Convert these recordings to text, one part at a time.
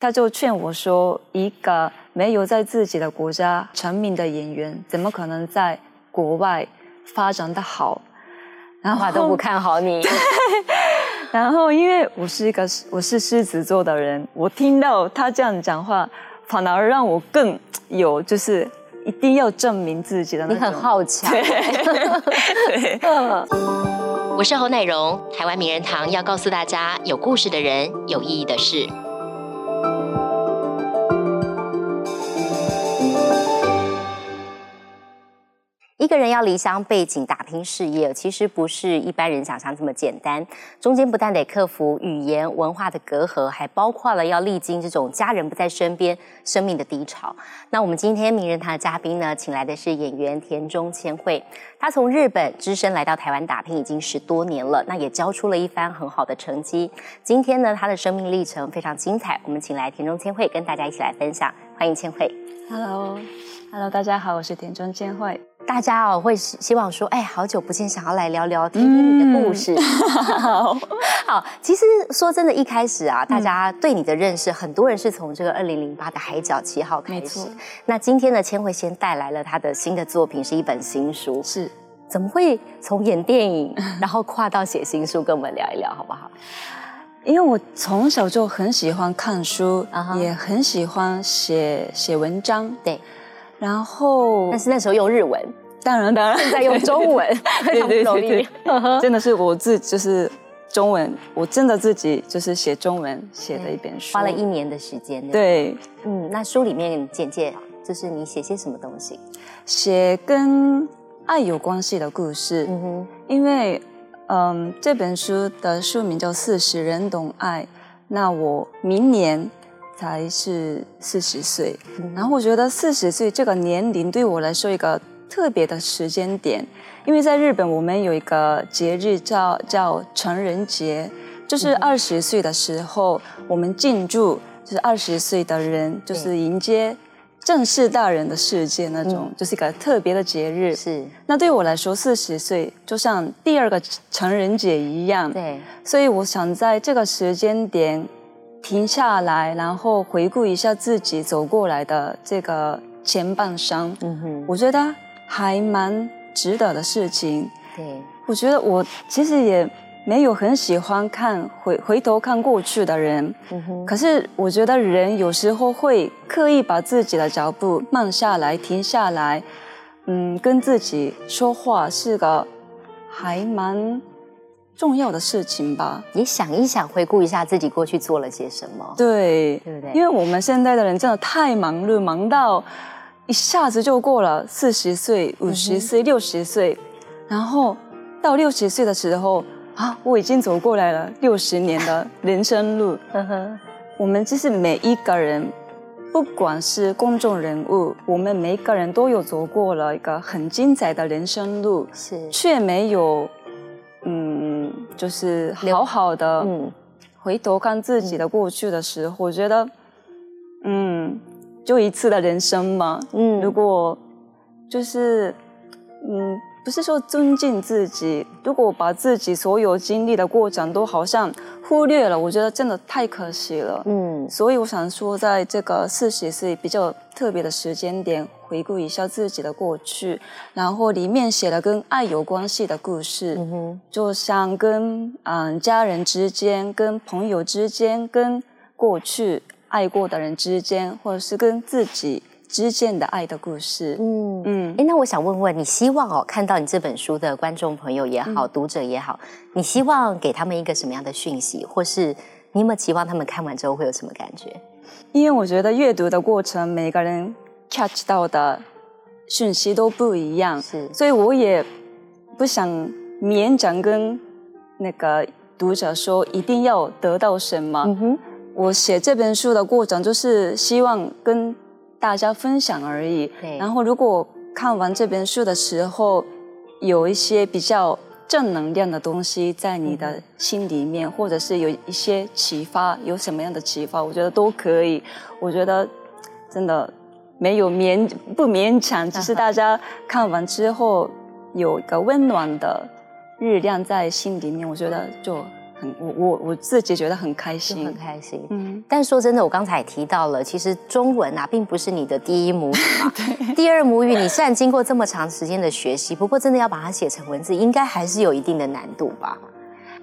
他就劝我说：“一个没有在自己的国家成名的演员，怎么可能在国外发展的好？”然后都不看好你。然后，因为我是一个我是狮子座的人，我听到他这样讲话，反而让我更有就是一定要证明自己的那种。你很好强。对。我是侯乃荣，台湾名人堂要告诉大家：有故事的人，有意义的事。一个人要离乡背井打拼事业，其实不是一般人想象这么简单。中间不但得克服语言文化的隔阂，还包括了要历经这种家人不在身边、生命的低潮。那我们今天名人堂的嘉宾呢，请来的是演员田中千惠。他从日本只身来到台湾打拼已经十多年了，那也交出了一番很好的成绩。今天呢，他的生命历程非常精彩，我们请来田中千惠跟大家一起来分享。欢迎千惠。Hello，Hello，大家好，我是田中千惠。大家哦会希望说，哎，好久不见，想要来聊聊听听你的故事。好，好，其实说真的，一开始啊，大家对你的认识，很多人是从这个二零零八的《海角七号》开始。那今天呢，千惠先带来了他的新的作品，是一本新书。是，怎么会从演电影，然后跨到写新书，跟我们聊一聊，好不好？因为我从小就很喜欢看书，也很喜欢写写文章。对。然后，但是那时候用日文，当然当然，现在用中文，非常不容易。真的是我自就是中文，我真的自己就是写中文写的一本书，花了一年的时间。对，嗯，那书里面简介就是你写些什么东西？写跟爱有关系的故事。嗯哼，因为嗯这本书的书名叫《四十人懂爱》，那我明年。才是四十岁，然后我觉得四十岁这个年龄对我来说一个特别的时间点，因为在日本我们有一个节日叫叫成人节，就是二十岁的时候我们庆祝，就是二十岁的人就是迎接正式大人的世界那种，就是一个特别的节日。是，那对我来说四十岁就像第二个成人节一样。对，所以我想在这个时间点。停下来，然后回顾一下自己走过来的这个前半生，嗯哼，我觉得还蛮值得的事情。对，我觉得我其实也没有很喜欢看回回头看过去的人，嗯哼，可是我觉得人有时候会刻意把自己的脚步慢下来，停下来，嗯，跟自己说话是个还蛮。重要的事情吧，你想一想，回顾一下自己过去做了些什么，对，对不对？因为我们现在的人真的太忙碌，忙到一下子就过了四十岁、五十岁、六十岁，然后到六十岁的时候啊，我已经走过来了六十年的 人生路。呵呵我们就是每一个人，不管是公众人物，我们每一个人都有走过了一个很精彩的人生路，是，却没有。嗯，就是好好的回头看自己的过去的时候，我觉得，嗯，就一次的人生嘛。嗯，如果就是，嗯。不是说尊敬自己，如果把自己所有经历的过程都好像忽略了，我觉得真的太可惜了。嗯，所以我想说，在这个四十岁比较特别的时间点，回顾一下自己的过去，然后里面写了跟爱有关系的故事，就像跟嗯家人之间、跟朋友之间、跟过去爱过的人之间，或者是跟自己。之间的爱的故事，嗯嗯，哎，那我想问问你，希望哦，看到你这本书的观众朋友也好，读者也好，你希望给他们一个什么样的讯息，或是你有没有期望他们看完之后会有什么感觉？因为我觉得阅读的过程，每个人 catch 到的讯息都不一样，是，所以我也不想勉强跟那个读者说一定要得到什么。嗯哼，我写这本书的过程，就是希望跟大家分享而已。然后，如果看完这本书的时候，有一些比较正能量的东西在你的心里面，或者是有一些启发，有什么样的启发，我觉得都可以。我觉得真的没有勉不勉强，只是大家看完之后有一个温暖的日亮在心里面，我觉得就很我我我自己觉得很开心，很开心。嗯，但说真的，我刚才也提到了，其实中文啊，并不是你的第一母语 嘛。第二母语，你虽然经过这么长时间的学习，不过真的要把它写成文字，应该还是有一定的难度吧？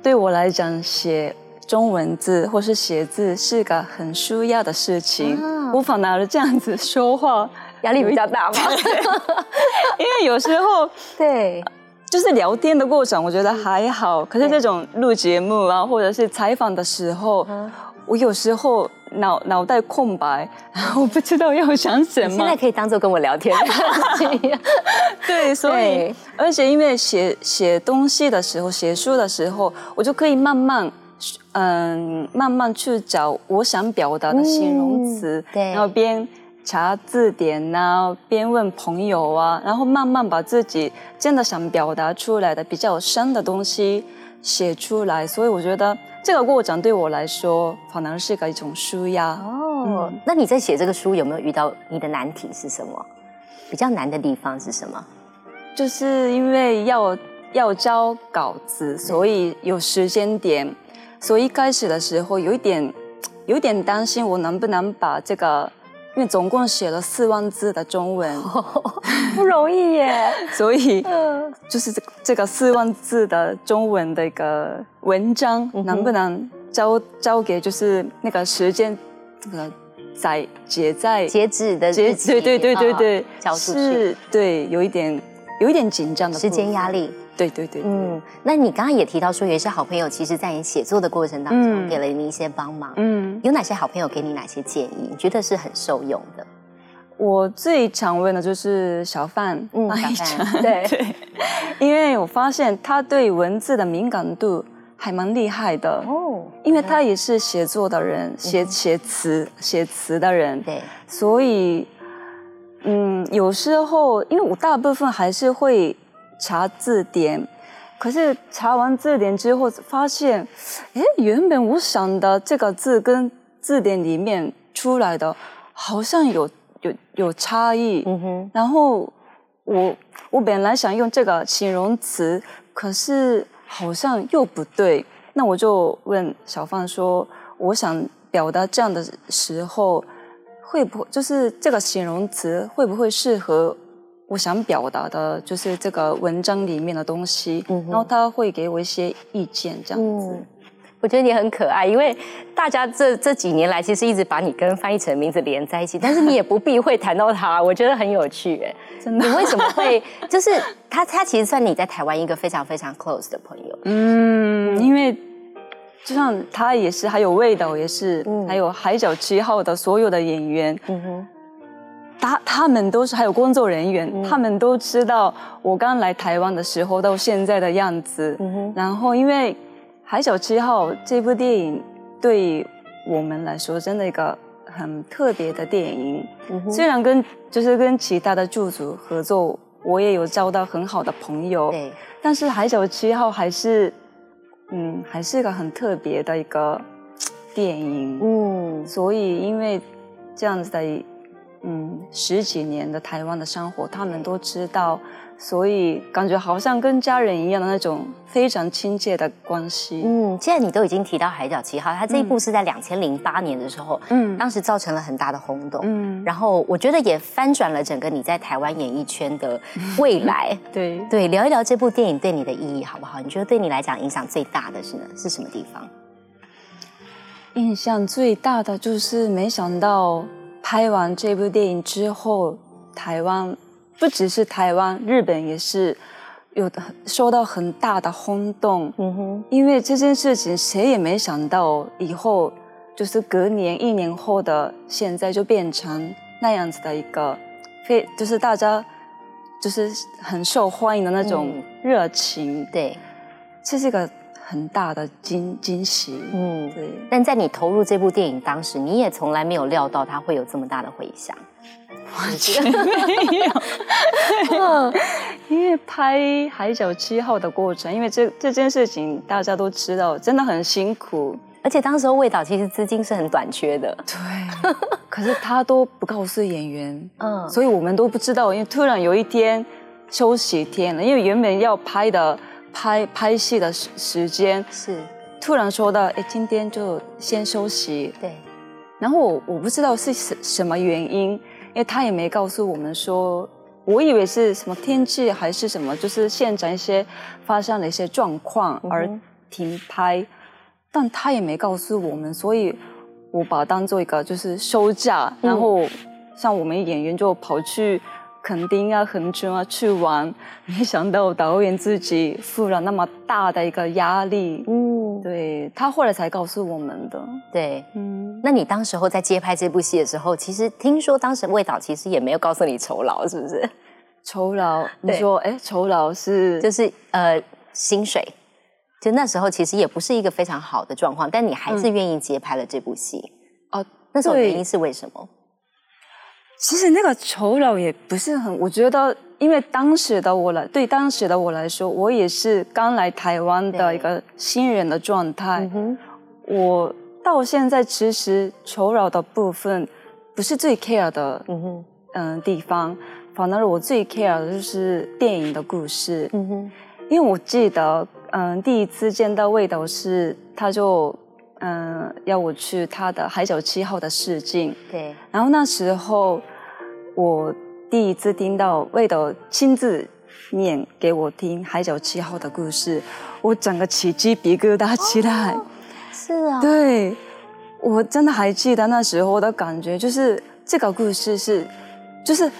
对我来讲，写中文字或是写字是个很需要的事情。我反而这样子说话压力比较大嘛，因为有时候对。就是聊天的过程，我觉得还好。可是这种录节目啊，或者是采访的时候，我有时候脑脑袋空白，然后不知道要想什么。现在可以当做跟我聊天。对，所以而且因为写写东西的时候，写书的时候，我就可以慢慢嗯慢慢去找我想表达的形容词，对然后边。查字典呐，边问朋友啊，然后慢慢把自己真的想表达出来的比较深的东西写出来。所以我觉得这个过程对我来说，可能是个一种舒压。哦，那你在写这个书有没有遇到你的难题是什么？比较难的地方是什么？就是因为要要交稿子，所以有时间点，所以一开始的时候有一点有点担心，我能不能把这个。因为总共写了四万字的中文，不容易耶。所以，就是这这个四万字的中文的一个文章，能不能交交给就是那个时间，这个在截在截止的截止？对对对对对，交出去。对，有一点有一点紧张的时间压力。对对对，嗯，那你刚刚也提到说，有一些好朋友，其实在你写作的过程当中，给了你一些帮忙，嗯，有哪些好朋友给你哪些建议？你觉得是很受用的？我最常问的就是小范，嗯，小范，对。对，因为我发现他对文字的敏感度还蛮厉害的哦，因为他也是写作的人，写写词写词的人，对，所以，嗯，有时候因为我大部分还是会。查字典，可是查完字典之后发现，哎，原本我想的这个字跟字典里面出来的好像有有有差异。嗯哼。然后我我本来想用这个形容词，可是好像又不对。那我就问小范说：“我想表达这样的时候，会不会就是这个形容词会不会适合？”我想表达的就是这个文章里面的东西，然后他会给我一些意见，这样子。我觉得你很可爱，因为大家这这几年来其实一直把你跟翻译成名字连在一起，但是你也不避讳谈到他，我觉得很有趣。哎，真的？你为什么会？就是他，他其实算你在台湾一个非常非常 close 的朋友。嗯，因为就像他也是，还有味道也是，还有海角七号的所有的演员。嗯哼。他他们都是还有工作人员，他们都知道我刚来台湾的时候到现在的样子。然后，因为《海角七号》这部电影对我们来说真的一个很特别的电影。虽然跟就是跟其他的剧组合作，我也有交到很好的朋友。对，但是《海角七号》还是嗯，还是一个很特别的一个电影。嗯，所以因为这样子的。嗯，十几年的台湾的生活，他们都知道，所以感觉好像跟家人一样的那种非常亲切的关系。嗯，既然你都已经提到《海角七号》，它这一部是在两千零八年的时候，嗯，当时造成了很大的轰动，嗯，然后我觉得也翻转了整个你在台湾演艺圈的未来。对对，聊一聊这部电影对你的意义好不好？你觉得对你来讲影响最大的是呢？是什么地方？印象最大的就是没想到。拍完这部电影之后，台湾不只是台湾，日本也是有的受到很大的轰动。嗯哼，因为这件事情谁也没想到，以后就是隔年一年后的现在就变成那样子的一个非，就是大家就是很受欢迎的那种热情。对，这是个。很大的惊惊喜，嗯，对。但在你投入这部电影当时，你也从来没有料到它会有这么大的回响，完全没有。因为拍《海角七号》的过程，因为这这件事情大家都知道，真的很辛苦，而且当时候魏导其实资金是很短缺的，对。可是他都不告诉演员，嗯，所以我们都不知道，因为突然有一天休息天了，因为原本要拍的。拍拍戏的时时间是突然说到，哎，今天就先休息。对。然后我我不知道是什什么原因，因为他也没告诉我们说，我以为是什么天气还是什么，就是现场一些发生了一些状况而停拍，但他也没告诉我们，所以我把当做一个就是休假，然后像我们演员就跑去。肯定要很久啊，去玩。没想到导演自己负了那么大的一个压力。嗯，对他后来才告诉我们的。对，嗯。那你当时候在接拍这部戏的时候，其实听说当时魏导其实也没有告诉你酬劳，是不是？酬劳？你说，哎，酬劳是就是呃薪水。就那时候其实也不是一个非常好的状况，但你还是愿意接拍了这部戏。哦，那时候原因是为什么？其实那个酬劳也不是很，我觉得，因为当时的我来，对当时的我来说，我也是刚来台湾的一个新人的状态。我到现在其实酬劳的部分不是最 care 的，嗯嗯地方，反而我最 care 的就是电影的故事。嗯哼，因为我记得，嗯，第一次见到魏导是，他就。嗯，要我去他的《海角七号》的试镜。对。然后那时候，我第一次听到魏导亲自念给我听《海角七号》的故事，我整个起鸡皮疙瘩起来。是啊。对，我真的还记得那时候的感觉，就是这个故事是，就是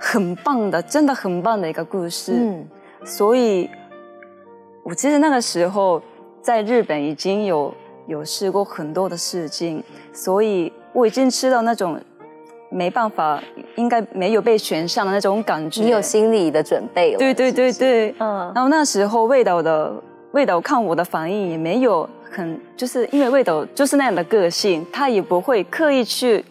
很棒的，真的很棒的一个故事。嗯。所以，我其实那个时候在日本已经有。有试过很多的事情，所以我已经知道那种没办法，应该没有被选上的那种感觉。你有心理的准备了。对对对对，嗯。然后那时候味道的味道看我的反应也没有很，就是因为味道就是那样的个性，他也不会刻意去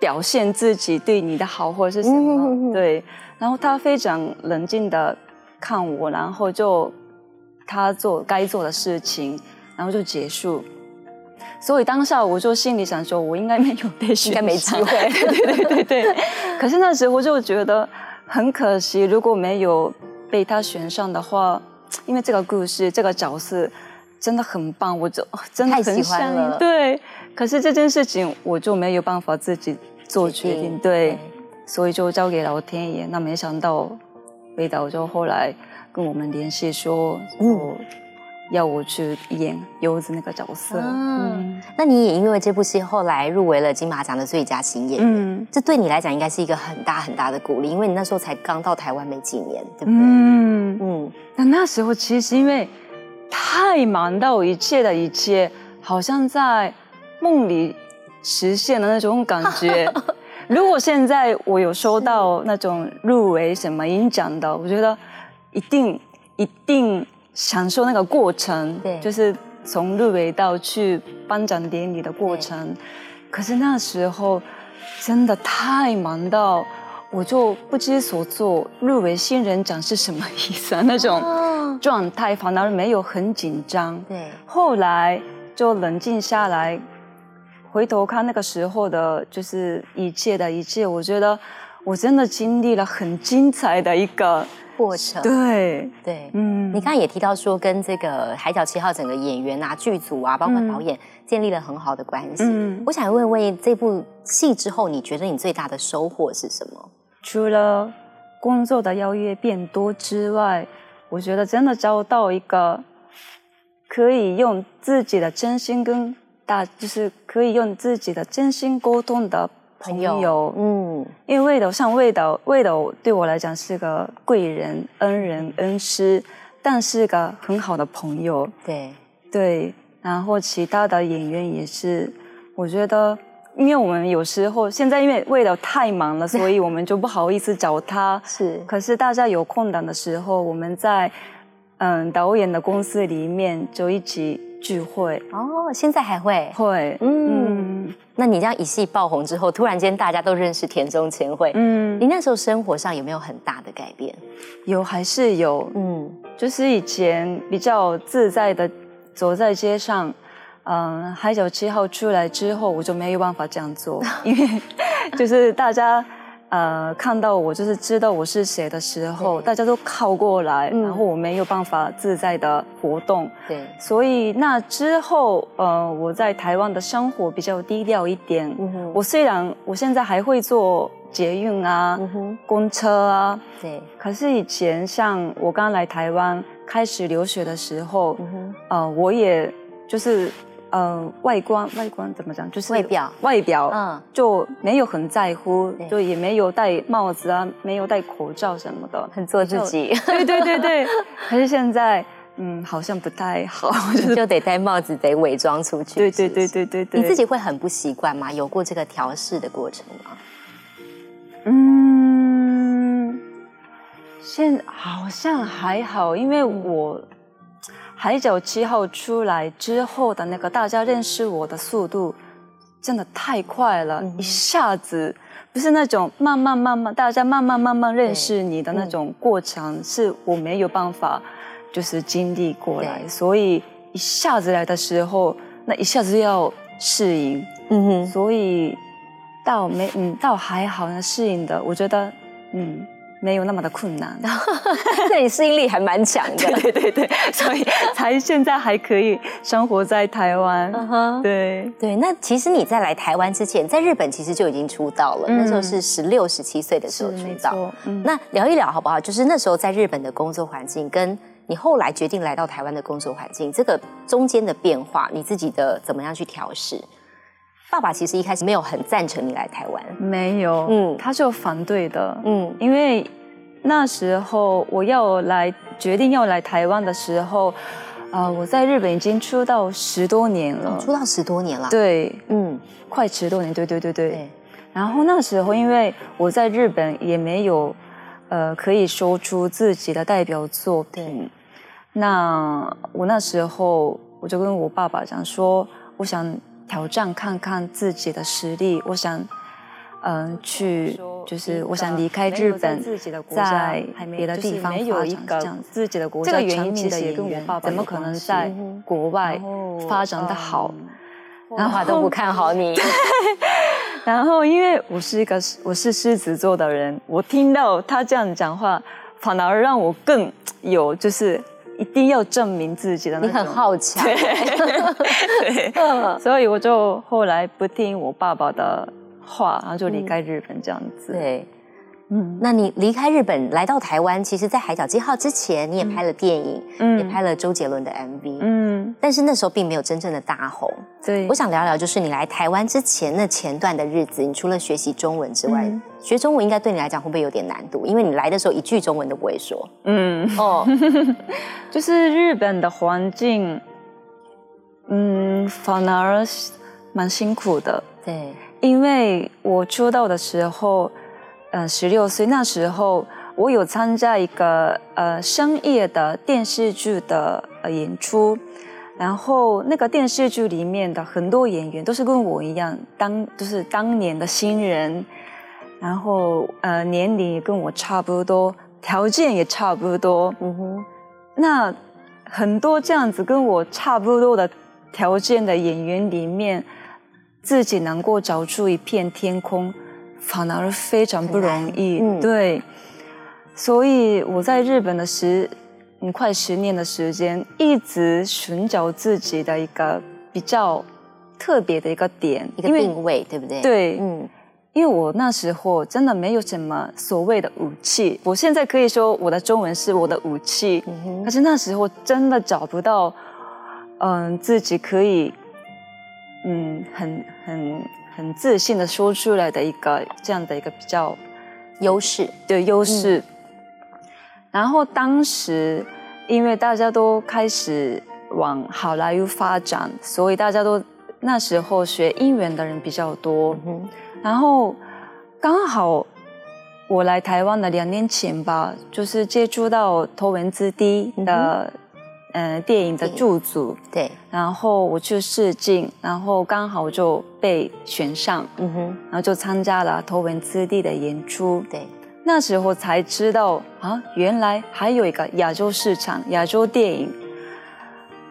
表现自己对你的好或者是什么。对。然后他非常冷静的看我，然后就他做该做的事情，然后就结束。所以当下我就心里想说，我应该没有被选，应该没机会。对对对对。可是那时候就觉得很可惜，如果没有被他选上的话，因为这个故事、这个角色真的很棒，我就真的很喜欢了。对。可是这件事情我就没有办法自己做决定，对。所以就交给老天爷。那没想到，魏导就后来跟我们联系说，嗯。要我去演柚子那个角色，嗯，那你也因为这部戏后来入围了金马奖的最佳新演员，嗯，这对你来讲应该是一个很大很大的鼓励，因为你那时候才刚到台湾没几年，对不对？嗯嗯。那那时候其实因为太忙到一切的一切，好像在梦里实现的那种感觉。如果现在我有收到那种入围什么影奖的，我觉得一定一定。享受那个过程，对，就是从入围到去颁奖典礼的过程。可是那时候真的太忙到，我就不知所措。入围新人奖是什么意思啊？那种状态反而没有很紧张。对，后来就冷静下来，回头看那个时候的，就是一切的一切，我觉得我真的经历了很精彩的一个。过程对对，嗯，你刚刚也提到说跟这个《海角七号》整个演员啊、剧组啊，包括导演建立了很好的关系。嗯，我想问问这部戏之后，你觉得你最大的收获是什么？除了工作的邀约变多之外，我觉得真的找到一个可以用自己的真心跟大，就是可以用自己的真心沟通的。朋友，嗯，因为味道像味道，味道对我来讲是个贵人、恩人、恩师，但是个很好的朋友。对。对，然后其他的演员也是，我觉得，因为我们有时候现在因为味道太忙了，所以我们就不好意思找他。是，可是大家有空档的时候，我们在嗯导演的公司里面就一起聚会。哦，现在还会？会，嗯。那你这样一戏爆红之后，突然间大家都认识田中千惠，嗯，你那时候生活上有没有很大的改变？有还是有，嗯，就是以前比较自在的走在街上，嗯，海角七号出来之后，我就没有办法这样做，因为 就是大家，呃，看到我就是知道我是谁的时候，大家都靠过来，然后我没有办法自在的活动。对，所以那之后，呃，我在台湾的生活比较低调一点。我虽然我现在还会做捷运啊、公车啊，对，可是以前像我刚来台湾开始留学的时候，呃，我也就是。呃，外观外观怎么讲？就是外表外表，嗯，就没有很在乎，就也没有戴帽子啊，没有戴口罩什么的，很做自己。对对对对。可是现在，嗯，好像不太好，就得戴帽子，得伪装出去。对对对对对对。你自己会很不习惯吗？有过这个调试的过程吗？嗯，现好像还好，因为我。海角七号出来之后的那个大家认识我的速度，真的太快了，一下子不是那种慢慢慢慢，大家慢慢慢慢认识你的那种过程，是我没有办法就是经历过来，所以一下子来的时候，那一下子要适应，嗯哼，所以倒没嗯倒还好，那适应的，我觉得嗯。没有那么的困难，那你适应力还蛮强的。对对对，所以才现在还可以生活在台湾。对对，那其实你在来台湾之前，在日本其实就已经出道了。那时候是十六、十七岁的时候出道。那聊一聊好不好？就是那时候在日本的工作环境，跟你后来决定来到台湾的工作环境，这个中间的变化，你自己的怎么样去调试？爸爸其实一开始没有很赞成你来台湾，没有，嗯，他就反对的，嗯，因为那时候我要来决定要来台湾的时候，啊，我在日本已经出道十多年了，出道十多年了，对，嗯，快十多年，对对对对。然后那时候因为我在日本也没有，呃，可以说出自己的代表作品，那我那时候我就跟我爸爸讲说，我想。挑战看看自己的实力，我想，嗯，去就是我想离开日本，在别的地方发展这样子。自己的国家，这个原因其实也跟我爸爸怎么可能在国外发展的好？然后都不看好你。然后因为我是一个我是狮子座的人，我听到他这样讲话，反而让我更有就是。一定要证明自己的，你很好强，对，所以我就后来不听我爸爸的话，然后就离开日本这样子。对，嗯，那你离开日本来到台湾，其实，在《海角七号》之前，你也拍了电影，嗯，也拍了周杰伦的 MV，嗯，但是那时候并没有真正的大红。对，我想聊聊，就是你来台湾之前那前段的日子，你除了学习中文之外。学中文应该对你来讲会不会有点难度？因为你来的时候一句中文都不会说。嗯，哦，就是日本的环境，嗯，反而蛮辛苦的。对，因为我出道的时候，呃，十六岁那时候，我有参加一个呃深夜的电视剧的呃演出，然后那个电视剧里面的很多演员都是跟我一样，当就是当年的新人。然后呃，年龄也跟我差不多，条件也差不多。嗯哼，那很多这样子跟我差不多的条件的演员里面，自己能够找出一片天空，反而非常不容易。嗯，对。所以我在日本的十快十年的时间，一直寻找自己的一个比较特别的一个点，一个定位，对不对？对，嗯。因为我那时候真的没有什么所谓的武器，我现在可以说我的中文是我的武器，可是那时候真的找不到，嗯，自己可以，嗯，很很很自信的说出来的一个这样的一个比较优势的优势。然后当时因为大家都开始往好莱坞发展，所以大家都那时候学英文的人比较多。然后刚好我来台湾的两年前吧，就是接触到头文字 D 的嗯电影的剧组，对，然后我去试镜，然后刚好就被选上，嗯哼，然后就参加了头文字 D 的演出，对，那时候才知道啊，原来还有一个亚洲市场，亚洲电影。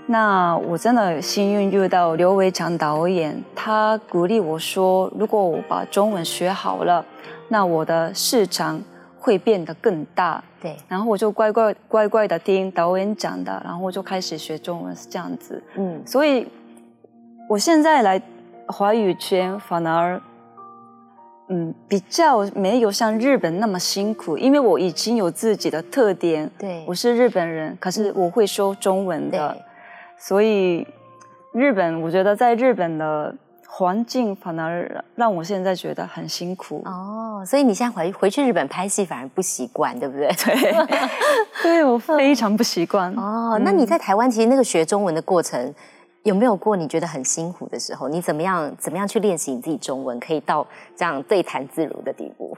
那我真的幸运遇到刘伟强导演，他鼓励我说，如果我把中文学好了，那我的市场会变得更大。对，然后我就乖乖乖乖的听导演讲的，然后我就开始学中文，是这样子。嗯，所以我现在来华语圈反而。嗯，比较没有像日本那么辛苦，因为我已经有自己的特点。对，我是日本人，可是我会说中文的，所以日本，我觉得在日本的环境反而让我现在觉得很辛苦。哦，所以你现在回回去日本拍戏反而不习惯，对不对？对，对我非常不习惯。哦，那你在台湾其实那个学中文的过程。有没有过你觉得很辛苦的时候？你怎么样怎么样去练习你自己中文，可以到这样对谈自如的地步？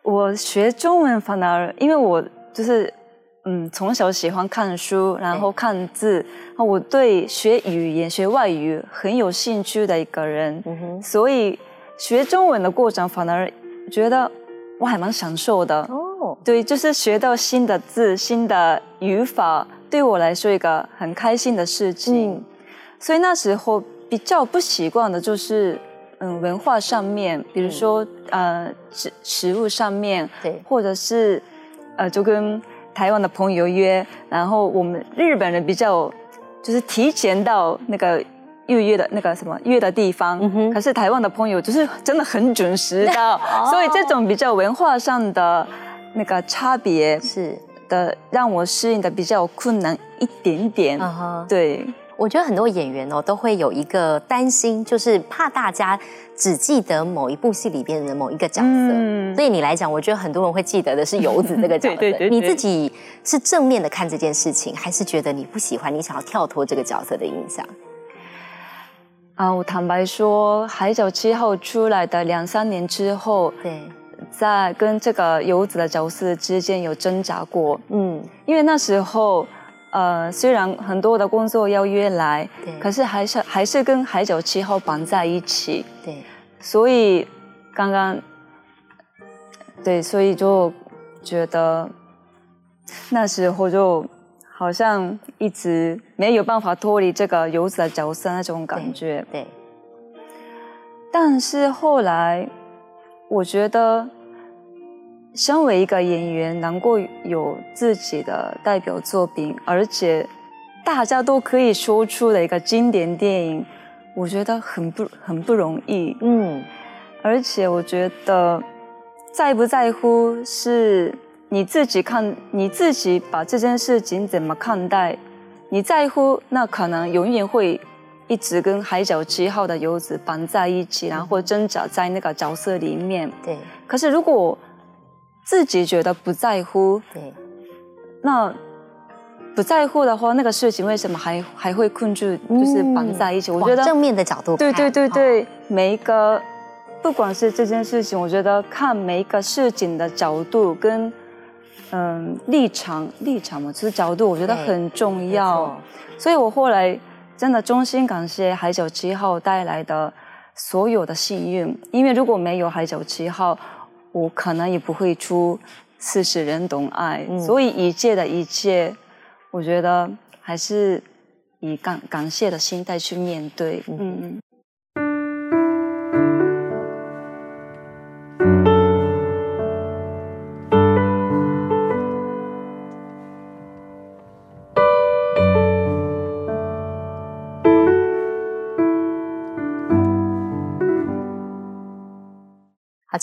我学中文反而，因为我就是嗯，从小喜欢看书，然后看字，我对学语言、学外语很有兴趣的一个人，所以学中文的过程反而觉得我还蛮享受的。哦，对，就是学到新的字、新的语法。对我来说，一个很开心的事情，所以那时候比较不习惯的就是，嗯，文化上面，比如说呃食食物上面，对，或者是呃就跟台湾的朋友约，然后我们日本人比较就是提前到那个预约的那个什么约的地方，可是台湾的朋友就是真的很准时到，所以这种比较文化上的那个差别是。的让我适应的比较困难一点点，对，我觉得很多演员哦都会有一个担心，就是怕大家只记得某一部戏里边的某一个角色。嗯对你来讲，我觉得很多人会记得的是游子这个角色。你自己是正面的看这件事情，还是觉得你不喜欢，你想要跳脱这个角色的影响？啊，我坦白说，《海角七号》出来的两三年之后，对。在跟这个游子的角色之间有挣扎过，嗯，因为那时候，呃，虽然很多的工作要约来，对，可是还是还是跟海角七号绑在一起，对，所以刚刚，对，所以就觉得那时候就好像一直没有办法脱离这个游子的角色那种感觉，对，但是后来。我觉得，身为一个演员，能够有自己的代表作品，而且大家都可以说出的一个经典电影，我觉得很不很不容易。嗯，而且我觉得，在不在乎是你自己看，你自己把这件事情怎么看待？你在乎，那可能永远会。一直跟海角七号的游子绑在一起，然后挣扎在那个角色里面。对。可是如果自己觉得不在乎，对，那不在乎的话，那个事情为什么还还会困住，就是绑在一起？我觉得正面的角度，对对对对，每一个不管是这件事情，我觉得看每一个事情的角度跟嗯立场立场嘛，就是角度，我觉得很重要。所以我后来。真的衷心感谢海角七号带来的所有的幸运，因为如果没有海角七号，我可能也不会出《四十人懂爱》，所以一切的一切，我觉得还是以感感谢的心态去面对。嗯。好，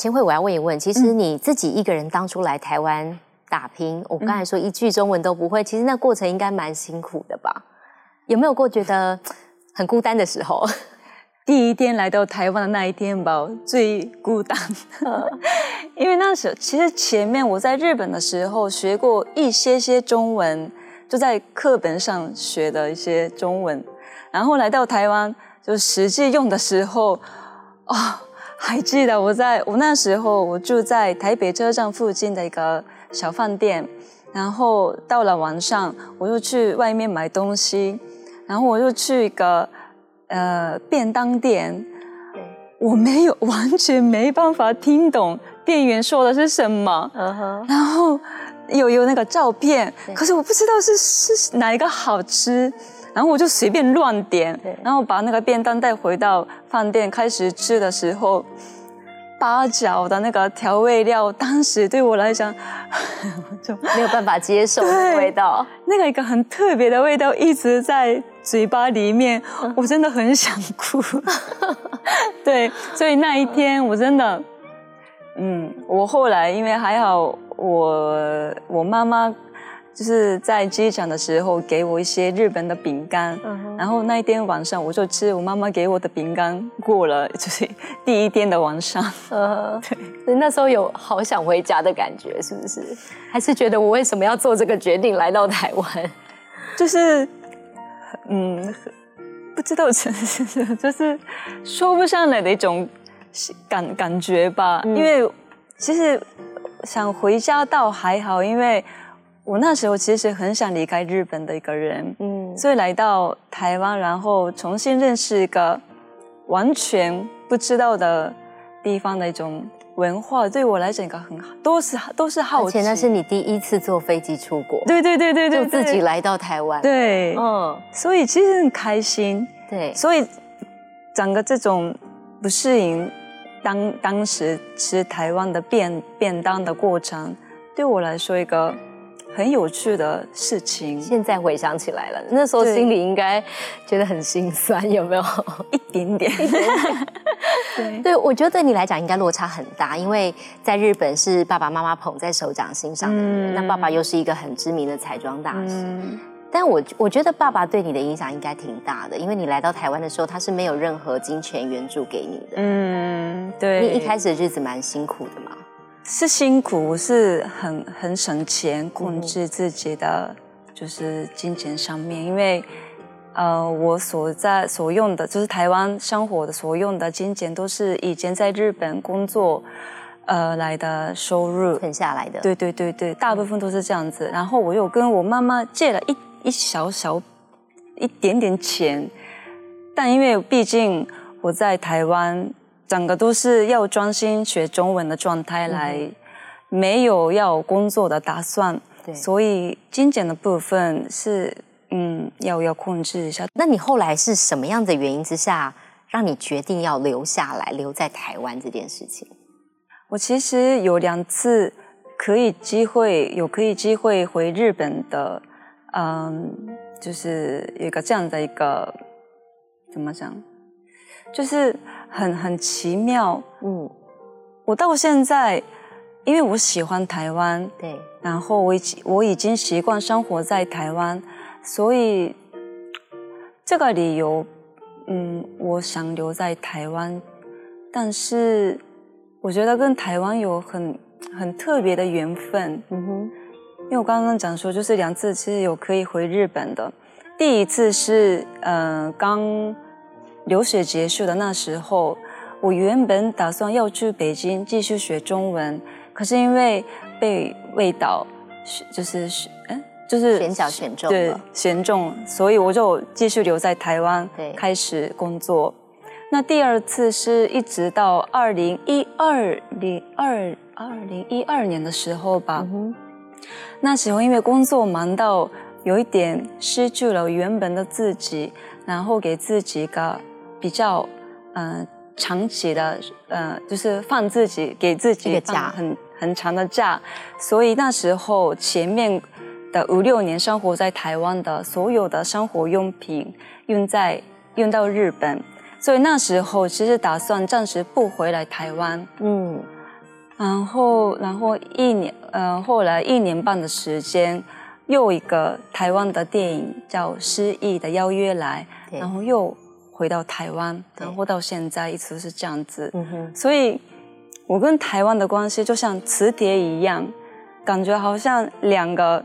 千惠，我要问一问，其实你自己一个人当初来台湾打拼，我刚才说一句中文都不会，其实那过程应该蛮辛苦的吧？有没有过觉得很孤单的时候？第一天来到台湾的那一天吧，最孤单。因为那时候其实前面我在日本的时候学过一些些中文，就在课本上学的一些中文，然后来到台湾就实际用的时候，啊。还记得我在我那时候，我住在台北车站附近的一个小饭店，然后到了晚上，我就去外面买东西，然后我就去一个呃便当店，我没有完全没办法听懂店员说的是什么，然后有有那个照片，可是我不知道是是哪一个好吃，然后我就随便乱点，然后把那个便当带回到饭店开始吃的时候。八角的那个调味料，当时对我来讲 就没有办法接受的味道。那个一个很特别的味道一直在嘴巴里面，我真的很想哭。对，所以那一天我真的，嗯，我后来因为还好，我我妈妈。就是在机场的时候给我一些日本的饼干，然后那一天晚上我就吃我妈妈给我的饼干过了，就是第一天的晚上。呃，对，那时候有好想回家的感觉，是不是？还是觉得我为什么要做这个决定来到台湾？就是，嗯，不知道，就是说不上来的一种感感觉吧。因为其实想回家倒还好，因为。我那时候其实很想离开日本的一个人，嗯，所以来到台湾，然后重新认识一个完全不知道的地方的一种文化，对我来讲一个很好，都是都是好奇。而且那是你第一次坐飞机出国，对对对对对，就自己来到台湾，对，嗯，所以其实很开心，对，所以整个这种不适应当当时吃台湾的便便当的过程，对我来说一个。很有趣的事情，现在回想起来了，那时候心里应该觉得很心酸，有没有？一点点。对，对我觉得对你来讲应该落差很大，因为在日本是爸爸妈妈捧在手掌心上的人，那爸爸又是一个很知名的彩妆大师。但我我觉得爸爸对你的影响应该挺大的，因为你来到台湾的时候，他是没有任何金钱援助给你的。嗯，对。你一开始的日子蛮辛苦的嘛。是辛苦，是很很省钱，控制自己的就是金钱上面，因为呃，我所在所用的就是台湾生活的所用的金钱，都是以前在日本工作呃来的收入存下来的。对对对对，大部分都是这样子。然后我又跟我妈妈借了一一小小一点点钱，但因为毕竟我在台湾。整个都是要专心学中文的状态来，没有要工作的打算，所以精简的部分是嗯要要控制一下。那你后来是什么样的原因之下，让你决定要留下来，留在台湾这件事情？我其实有两次可以机会，有可以机会回日本的，嗯，就是一个这样的一个怎么讲？就是很很奇妙，嗯，我到现在，因为我喜欢台湾，对，然后我已我已经习惯生活在台湾，所以这个理由，嗯，我想留在台湾，但是我觉得跟台湾有很很特别的缘分，嗯哼，因为我刚刚讲说，就是两次其实有可以回日本的，第一次是嗯刚。留学结束的那时候，我原本打算要去北京继续学中文，可是因为被味道就是嗯，就是选角选中对选中，所以我就继续留在台湾开始工作。那第二次是一直到二零一二零二二零一二年的时候吧，那时候因为工作忙到有一点失去了原本的自己，然后给自己个。比较，嗯，长期的，呃，就是放自己，给自己假。很很长的假，所以那时候前面的五六年生活在台湾的所有的生活用品用在用到日本，所以那时候其实打算暂时不回来台湾，嗯，然后然后一年，嗯，后来一年半的时间，又一个台湾的电影叫《失忆》的邀约来，然后又。回到台湾，然后到现在一直是这样子，嗯哼所以，我跟台湾的关系就像磁铁一样，感觉好像两个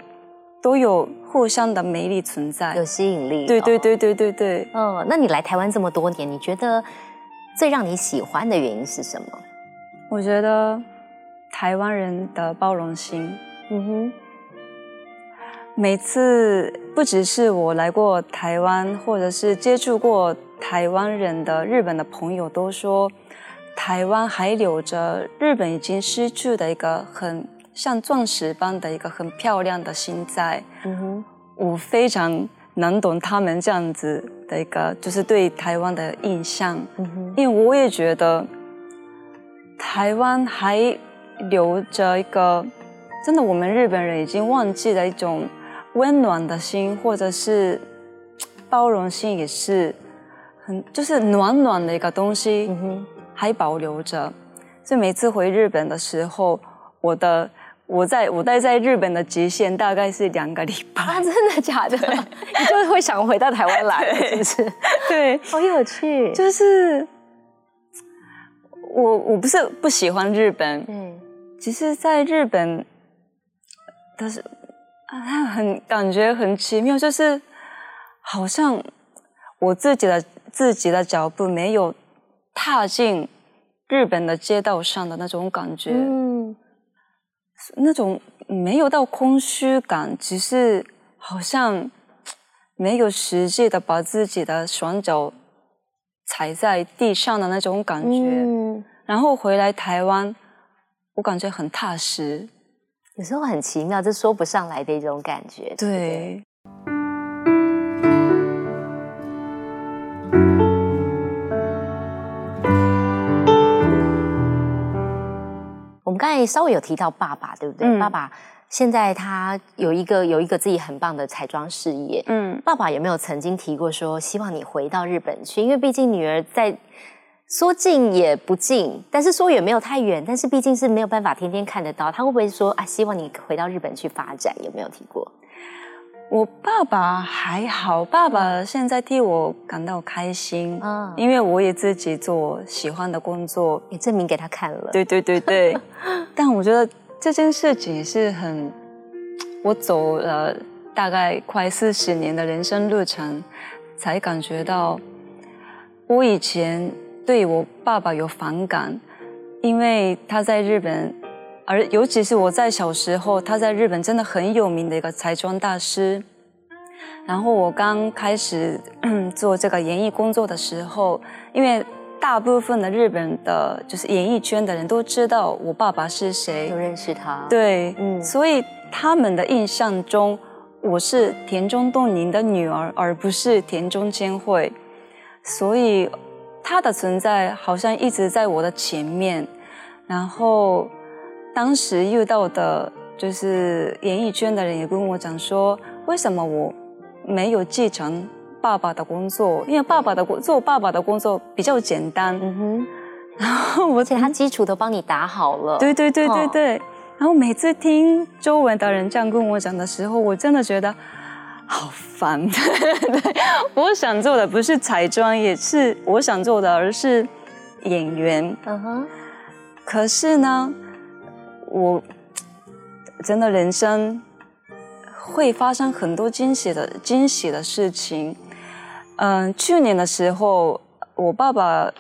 都有互相的魅力存在，有吸引力。对对对对对对。嗯，那你来台湾这么多年，你觉得最让你喜欢的原因是什么？我觉得台湾人的包容心。嗯哼。每次不只是我来过台湾，或者是接触过台湾人的日本的朋友，都说台湾还留着日本已经失去的一个很像钻石般的一个很漂亮的心在。嗯哼，我非常能懂他们这样子的一个，就是对台湾的印象。嗯哼，因为我也觉得台湾还留着一个，真的，我们日本人已经忘记了一种温暖的心，或者是包容心，也是很就是暖暖的一个东西，嗯还保留着。所以每次回日本的时候，我的我在我待在日本的极限大概是两个礼拜。啊，真的假的？你就会想回到台湾来，是不是？对，好有趣。就是我我不是不喜欢日本，嗯，其实在日本，但是啊，很感觉很奇妙，就是好像我自己的自己的脚步没有踏进。日本的街道上的那种感觉，嗯，那种没有到空虚感，只是好像没有实际的把自己的双脚踩在地上的那种感觉。嗯，然后回来台湾，我感觉很踏实，有时候很奇妙，这说不上来的一种感觉。对。刚才稍微有提到爸爸，对不对？爸爸现在他有一个有一个自己很棒的彩妆事业。嗯，爸爸有没有曾经提过说希望你回到日本去？因为毕竟女儿在说近也不近，但是说远没有太远，但是毕竟是没有办法天天看得到。他会不会说啊，希望你回到日本去发展？有没有提过？我爸爸还好，爸爸现在替我感到开心，嗯，因为我也自己做喜欢的工作，也证明给他看了。对对对对，但我觉得这件事情是很，我走了大概快四十年的人生路程，才感觉到，我以前对我爸爸有反感，因为他在日本。而尤其是我在小时候，他在日本真的很有名的一个彩妆大师。然后我刚开始 做这个演艺工作的时候，因为大部分的日本的，就是演艺圈的人都知道我爸爸是谁，都认识他。对，嗯，所以他们的印象中，我是田中栋宁的女儿，而不是田中千惠。所以他的存在好像一直在我的前面，然后。当时遇到的就是演艺圈的人也跟我讲说，为什么我没有继承爸爸的工作？因为爸爸的工做爸爸的工作比较简单。嗯哼，然后而且他基础都帮你打好了。对对对对对。然后每次听周围的人这样跟我讲的时候，我真的觉得好烦。对，我想做的不是彩妆，也是我想做的，而是演员。嗯哼。可是呢？我真的人生会发生很多惊喜的惊喜的事情。嗯，去年的时候，我爸爸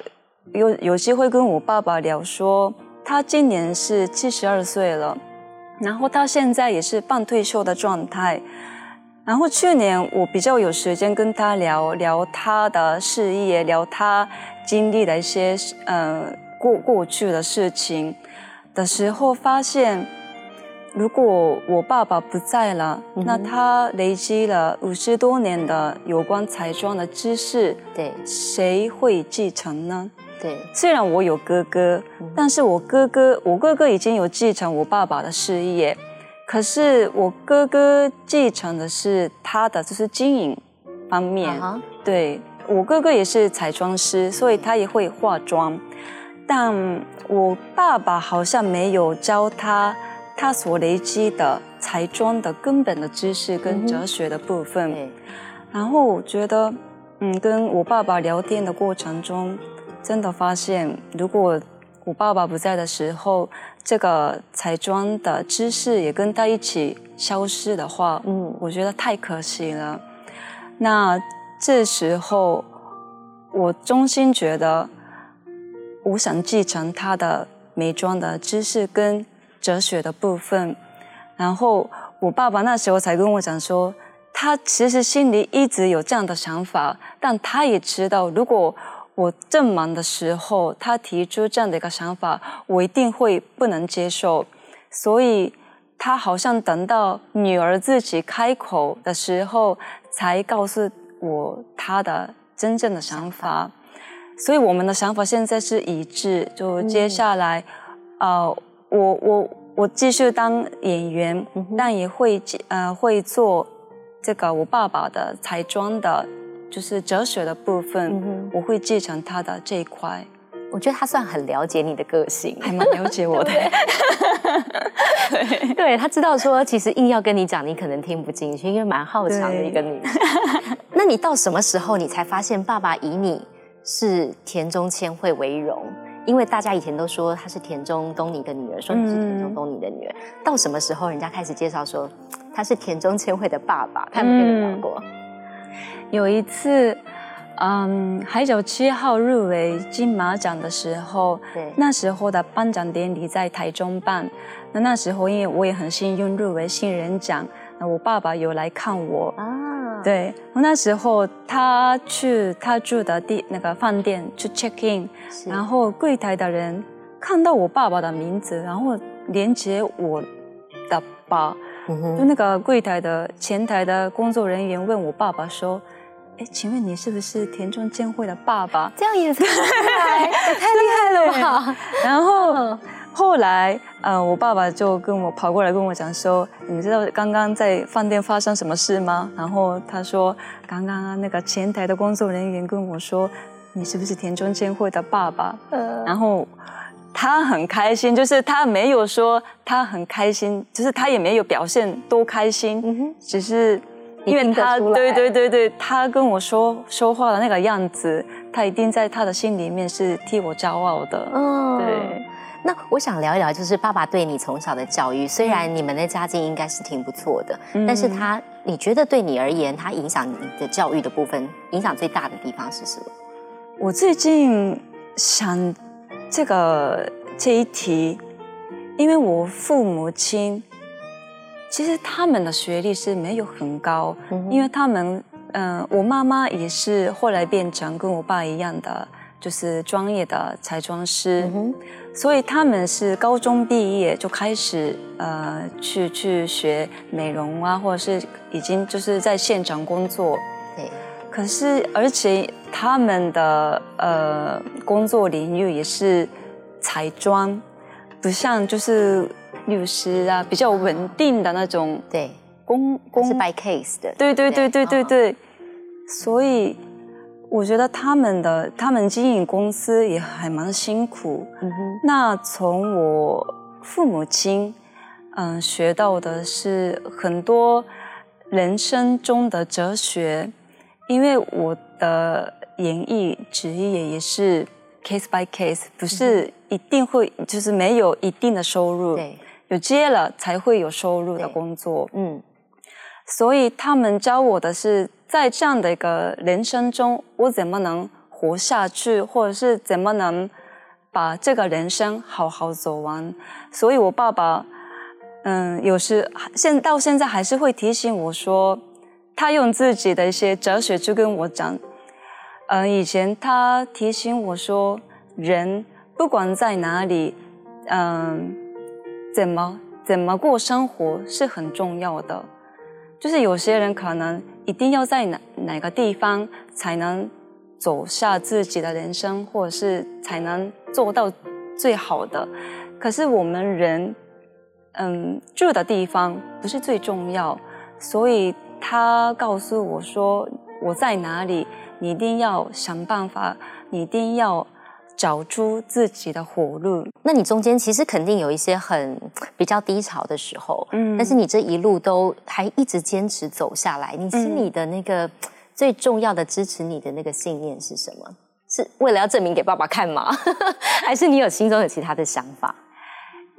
有有机会跟我爸爸聊说，他今年是七十二岁了，然后他现在也是半退休的状态。然后去年我比较有时间跟他聊聊他的事业，聊他经历的一些嗯过过去的事情。的时候发现，如果我爸爸不在了，那他累积了五十多年的有关彩妆的知识，对，谁会继承呢？对，虽然我有哥哥，但是我哥哥，我哥哥已经有继承我爸爸的事业，可是我哥哥继承的是他的就是经营方面，对我哥哥也是彩妆师，所以他也会化妆。但我爸爸好像没有教他他所累积的彩妆的根本的知识跟哲学的部分。然后我觉得，嗯，跟我爸爸聊天的过程中，真的发现，如果我爸爸不在的时候，这个彩妆的知识也跟他一起消失的话，嗯，我觉得太可惜了。那这时候，我衷心觉得。我想继承他的美妆的知识跟哲学的部分，然后我爸爸那时候才跟我讲说，他其实心里一直有这样的想法，但他也知道，如果我正忙的时候他提出这样的一个想法，我一定会不能接受，所以他好像等到女儿自己开口的时候，才告诉我他的真正的想法。所以我们的想法现在是一致。就接下来，呃，我我我继续当演员，但也会呃会做这个我爸爸的彩妆的，就是哲学的部分，我会继承他的这一块。我觉得他算很了解你的个性，还蛮了解我的。对，对他知道说，其实硬要跟你讲，你可能听不进去，因为蛮好强的一个女生。那你到什么时候你才发现爸爸以你是田中千惠为荣？因为大家以前都说她是田中东尼的女儿，说你是田中东尼的女儿。到什么时候人家开始介绍说他是田中千惠的爸爸？他有跟你聊过？有一次。嗯，海角七号入围金马奖的时候，对，那时候的颁奖典礼在台中办。那那时候，因为我也很幸运入围新人奖，那我爸爸有来看我啊。对，那时候他去他住的地那个饭店去 check in，然后柜台的人看到我爸爸的名字，然后连接我的爸，就那个柜台的前台的工作人员问我爸爸说。哎，请问你是不是田中健惠的爸爸？这样也太也 太厉害了吧！然后后来，呃，我爸爸就跟我跑过来跟我讲说：“你知道刚刚在饭店发生什么事吗？”然后他说：“刚刚那个前台的工作人员跟我说，你是不是田中千惠的爸爸？”然后他很开心，就是他没有说他很开心，就是他也没有表现多开心，只是。因为他对对对对，他跟我说说话的那个样子，他一定在他的心里面是替我骄傲的。嗯，对。那我想聊一聊，就是爸爸对你从小的教育，虽然你们的家境应该是挺不错的，但是他你觉得对你而言，他影响你的教育的部分，影响最大的地方是什么？我最近想这个这一题，因为我父母亲。其实他们的学历是没有很高，因为他们，嗯，我妈妈也是后来变成跟我爸一样的，就是专业的彩妆师，所以他们是高中毕业就开始，呃，去去学美容啊，或者是已经就是在现场工作。对。可是而且他们的呃工作领域也是彩妆，不像就是。律师啊，比较稳定的那种，对，公公是 by case 的，对对对对？对对，所以我觉得他们的他们经营公司也还蛮辛苦。嗯哼，那从我父母亲嗯学到的是很多人生中的哲学，因为我的演艺职业也是 case by case，不是一定会就是没有一定的收入。对。有接了才会有收入的工作，嗯，所以他们教我的是在这样的一个人生中，我怎么能活下去，或者是怎么能把这个人生好好走完。所以我爸爸，嗯，有时现到现在还是会提醒我说，他用自己的一些哲学去跟我讲，嗯，以前他提醒我说，人不管在哪里，嗯。怎么怎么过生活是很重要的，就是有些人可能一定要在哪哪个地方才能走下自己的人生，或者是才能做到最好的。可是我们人，嗯，住的地方不是最重要，所以他告诉我说我在哪里，你一定要想办法，你一定要。找出自己的活路。那你中间其实肯定有一些很 比较低潮的时候，嗯，但是你这一路都还一直坚持走下来。你心里的那个 最重要的支持你的那个信念是什么？是为了要证明给爸爸看吗？还是你有心中有其他的想法？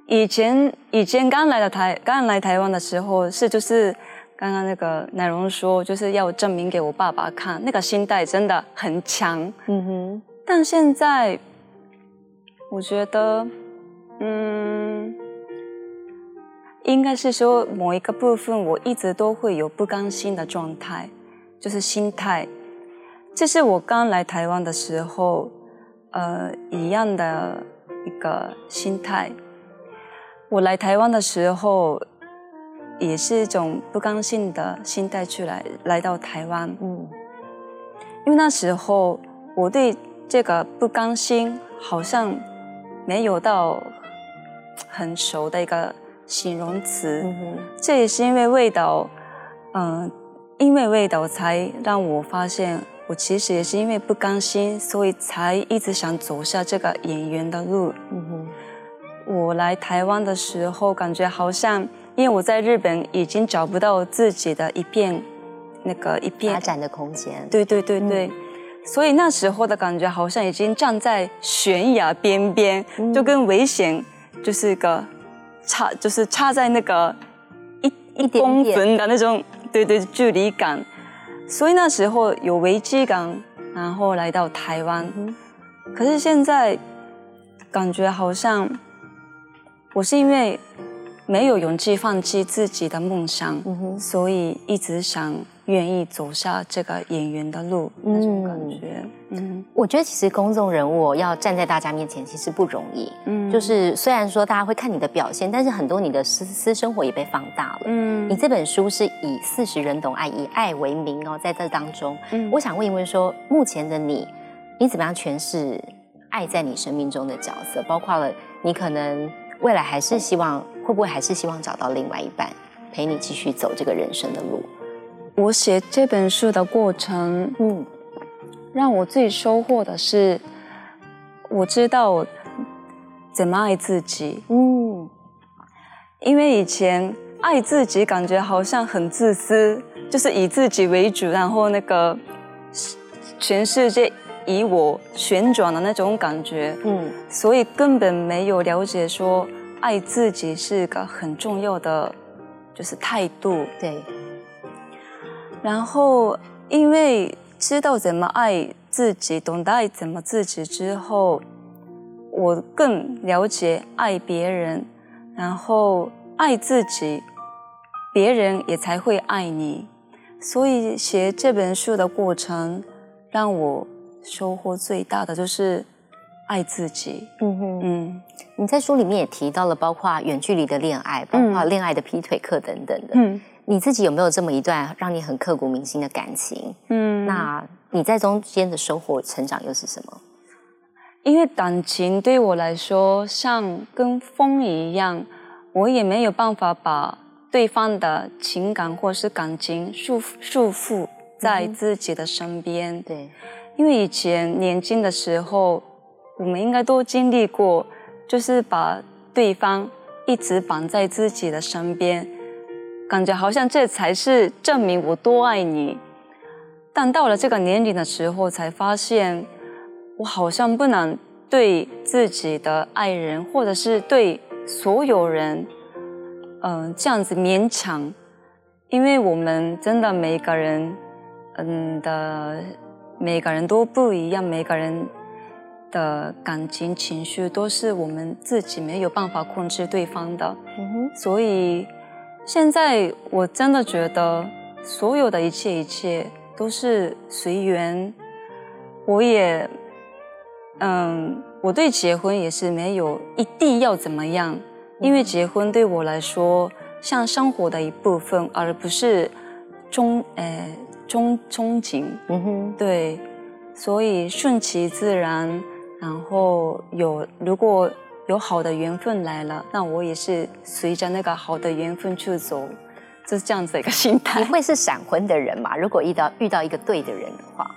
以前以前刚来到台刚来台湾的时候，是就是刚刚那个奶蓉说，就是要证明给我爸爸看，那个心态真的很强。嗯哼，但现在。我觉得，嗯，应该是说某一个部分，我一直都会有不甘心的状态，就是心态。这是我刚来台湾的时候，呃，一样的一个心态。我来台湾的时候，也是一种不甘心的心态去来来到台湾。嗯，因为那时候我对这个不甘心好像没有到很熟的一个形容词。嗯这也是因为味道，嗯，因为味道才让我发现，我其实也是因为不甘心，所以才一直想走下这个演员的路。我来台湾的时候，感觉好像，因为我在日本已经找不到自己的一片，那个一片发展的空间。对对对对，所以那时候的感觉好像已经站在悬崖边边，就跟危险就是个差，就是差在那个一一点公分的那种对对距离感，所以那时候有危机感，然后来到台湾，可是现在感觉好像。我是因为没有勇气放弃自己的梦想，所以一直想愿意走下这个演员的路那种感觉。嗯，我觉得其实公众人物要站在大家面前其实不容易。嗯，就是虽然说大家会看你的表现，但是很多你的私私生活也被放大了。嗯，你这本书是以四十人懂爱，以爱为名哦，在这当中，嗯，我想问一问说，目前的你，你怎么样诠释爱在你生命中的角色？包括了你可能。未来还是希望，会不会还是希望找到另外一半，陪你继续走这个人生的路？我写这本书的过程，嗯，让我最收获的是，我知道怎么爱自己。嗯，因为以前爱自己感觉好像很自私，就是以自己为主，然后那个全世界。以我旋转的那种感觉，嗯，所以根本没有了解说爱自己是个很重要的，就是态度。对。然后因为知道怎么爱自己，懂得爱怎么自己之后，我更了解爱别人，然后爱自己，别人也才会爱你。所以写这本书的过程让我。收获最大的就是爱自己。嗯哼，嗯，你在书里面也提到了，包括远距离的恋爱，包括恋爱的劈腿课等等的。嗯，你自己有没有这么一段让你很刻骨铭心的感情？嗯，那你在中间的收获、成长又是什么？因为感情对我来说像跟风一样，我也没有办法把对方的情感或是感情束束缚在自己的身边。对。因为以前年轻的时候，我们应该都经历过，就是把对方一直绑在自己的身边，感觉好像这才是证明我多爱你。但到了这个年龄的时候，才发现我好像不能对自己的爱人，或者是对所有人，嗯，这样子勉强，因为我们真的每个人，嗯的。每个人都不一样，每个人的感情情绪都是我们自己没有办法控制对方的。嗯，所以现在我真的觉得所有的一切一切都是随缘。我也，嗯，我对结婚也是没有一定要怎么样，因为结婚对我来说像生活的一部分，而不是终，呃。憧憧憬，嗯哼，对，所以顺其自然，然后有如果有好的缘分来了，那我也是随着那个好的缘分去走，就是这样子一个心态。你会是闪婚的人吗？如果遇到遇到一个对的人的话，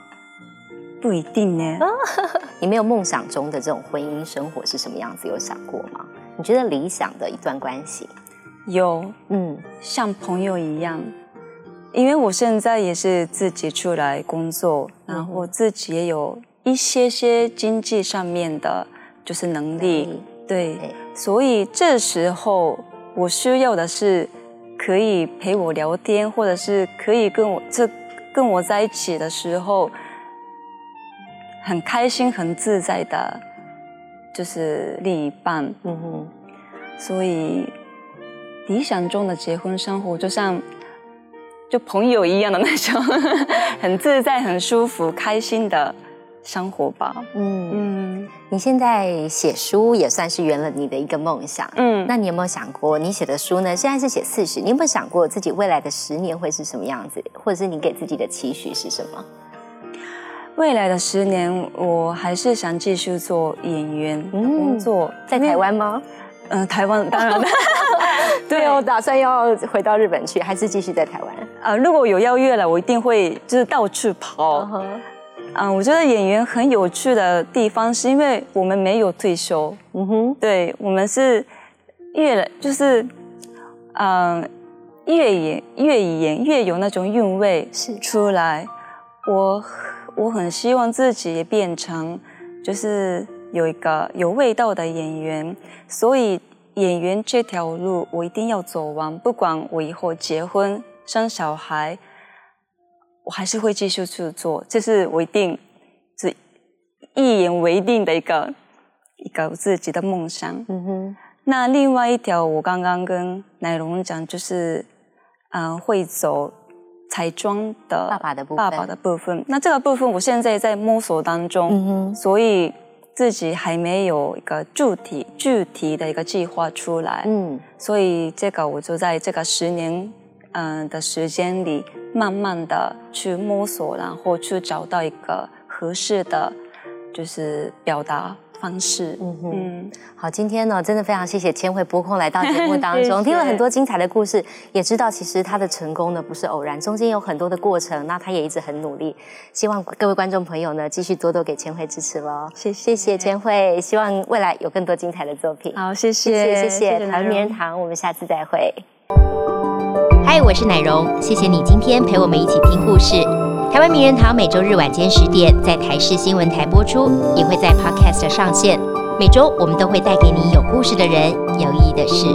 不一定呢。你没有梦想中的这种婚姻生活是什么样子？有想过吗？你觉得理想的一段关系？有，嗯，像朋友一样。因为我现在也是自己出来工作，然后自己也有一些些经济上面的，就是能力，对，所以这时候我需要的是可以陪我聊天，或者是可以跟我这跟我在一起的时候很开心、很自在的，就是另一半。嗯哼，所以理想中的结婚生活就像。就朋友一样的那种，很自在、很舒服、开心的生活吧。嗯嗯，你现在写书也算是圆了你的一个梦想。嗯，那你有没有想过，你写的书呢？现在是写四十，你有没有想过自己未来的十年会是什么样子，或者是你给自己的期许是什么？未来的十年，我还是想继续做演员工作，在台湾吗？嗯，台湾当然。对，我打算要回到日本去，还是继续在台湾？呃，如果有邀约了，我一定会就是到处跑。嗯，我觉得演员很有趣的地方，是因为我们没有退休。嗯哼，对我们是越来就是嗯越演越演越有那种韵味是出来。我我很希望自己也变成就是有一个有味道的演员，所以。演员这条路我一定要走完，不管我以后结婚生小孩，我还是会继续去做，这是我一定是一言为定的一个一个自己的梦想。嗯哼。那另外一条，我刚刚跟奶龙讲，就是嗯，会走彩妆的爸爸的部分。爸爸的部分。那这个部分，我现在在摸索当中。嗯哼。所以。自己还没有一个具体具体的一个计划出来，嗯，所以这个我就在这个十年嗯的时间里，慢慢的去摸索，然后去找到一个合适的，就是表达。方式，嗯哼，好，今天呢，真的非常谢谢千惠拨空来到节目 当中，听了很多精彩的故事，也知道其实他的成功呢不是偶然，中间有很多的过程，那他也一直很努力。希望各位观众朋友呢，继续多多给千惠支持喽，谢谢谢千惠，希望未来有更多精彩的作品。好，谢谢谢谢台湾名人堂，我们下次再会。嗨，我是奶蓉，谢谢你今天陪我们一起听故事。台湾名人堂每周日晚间十点在台视新闻台播出，也会在 Podcast 上线。每周我们都会带给你有故事的人，有意义的事。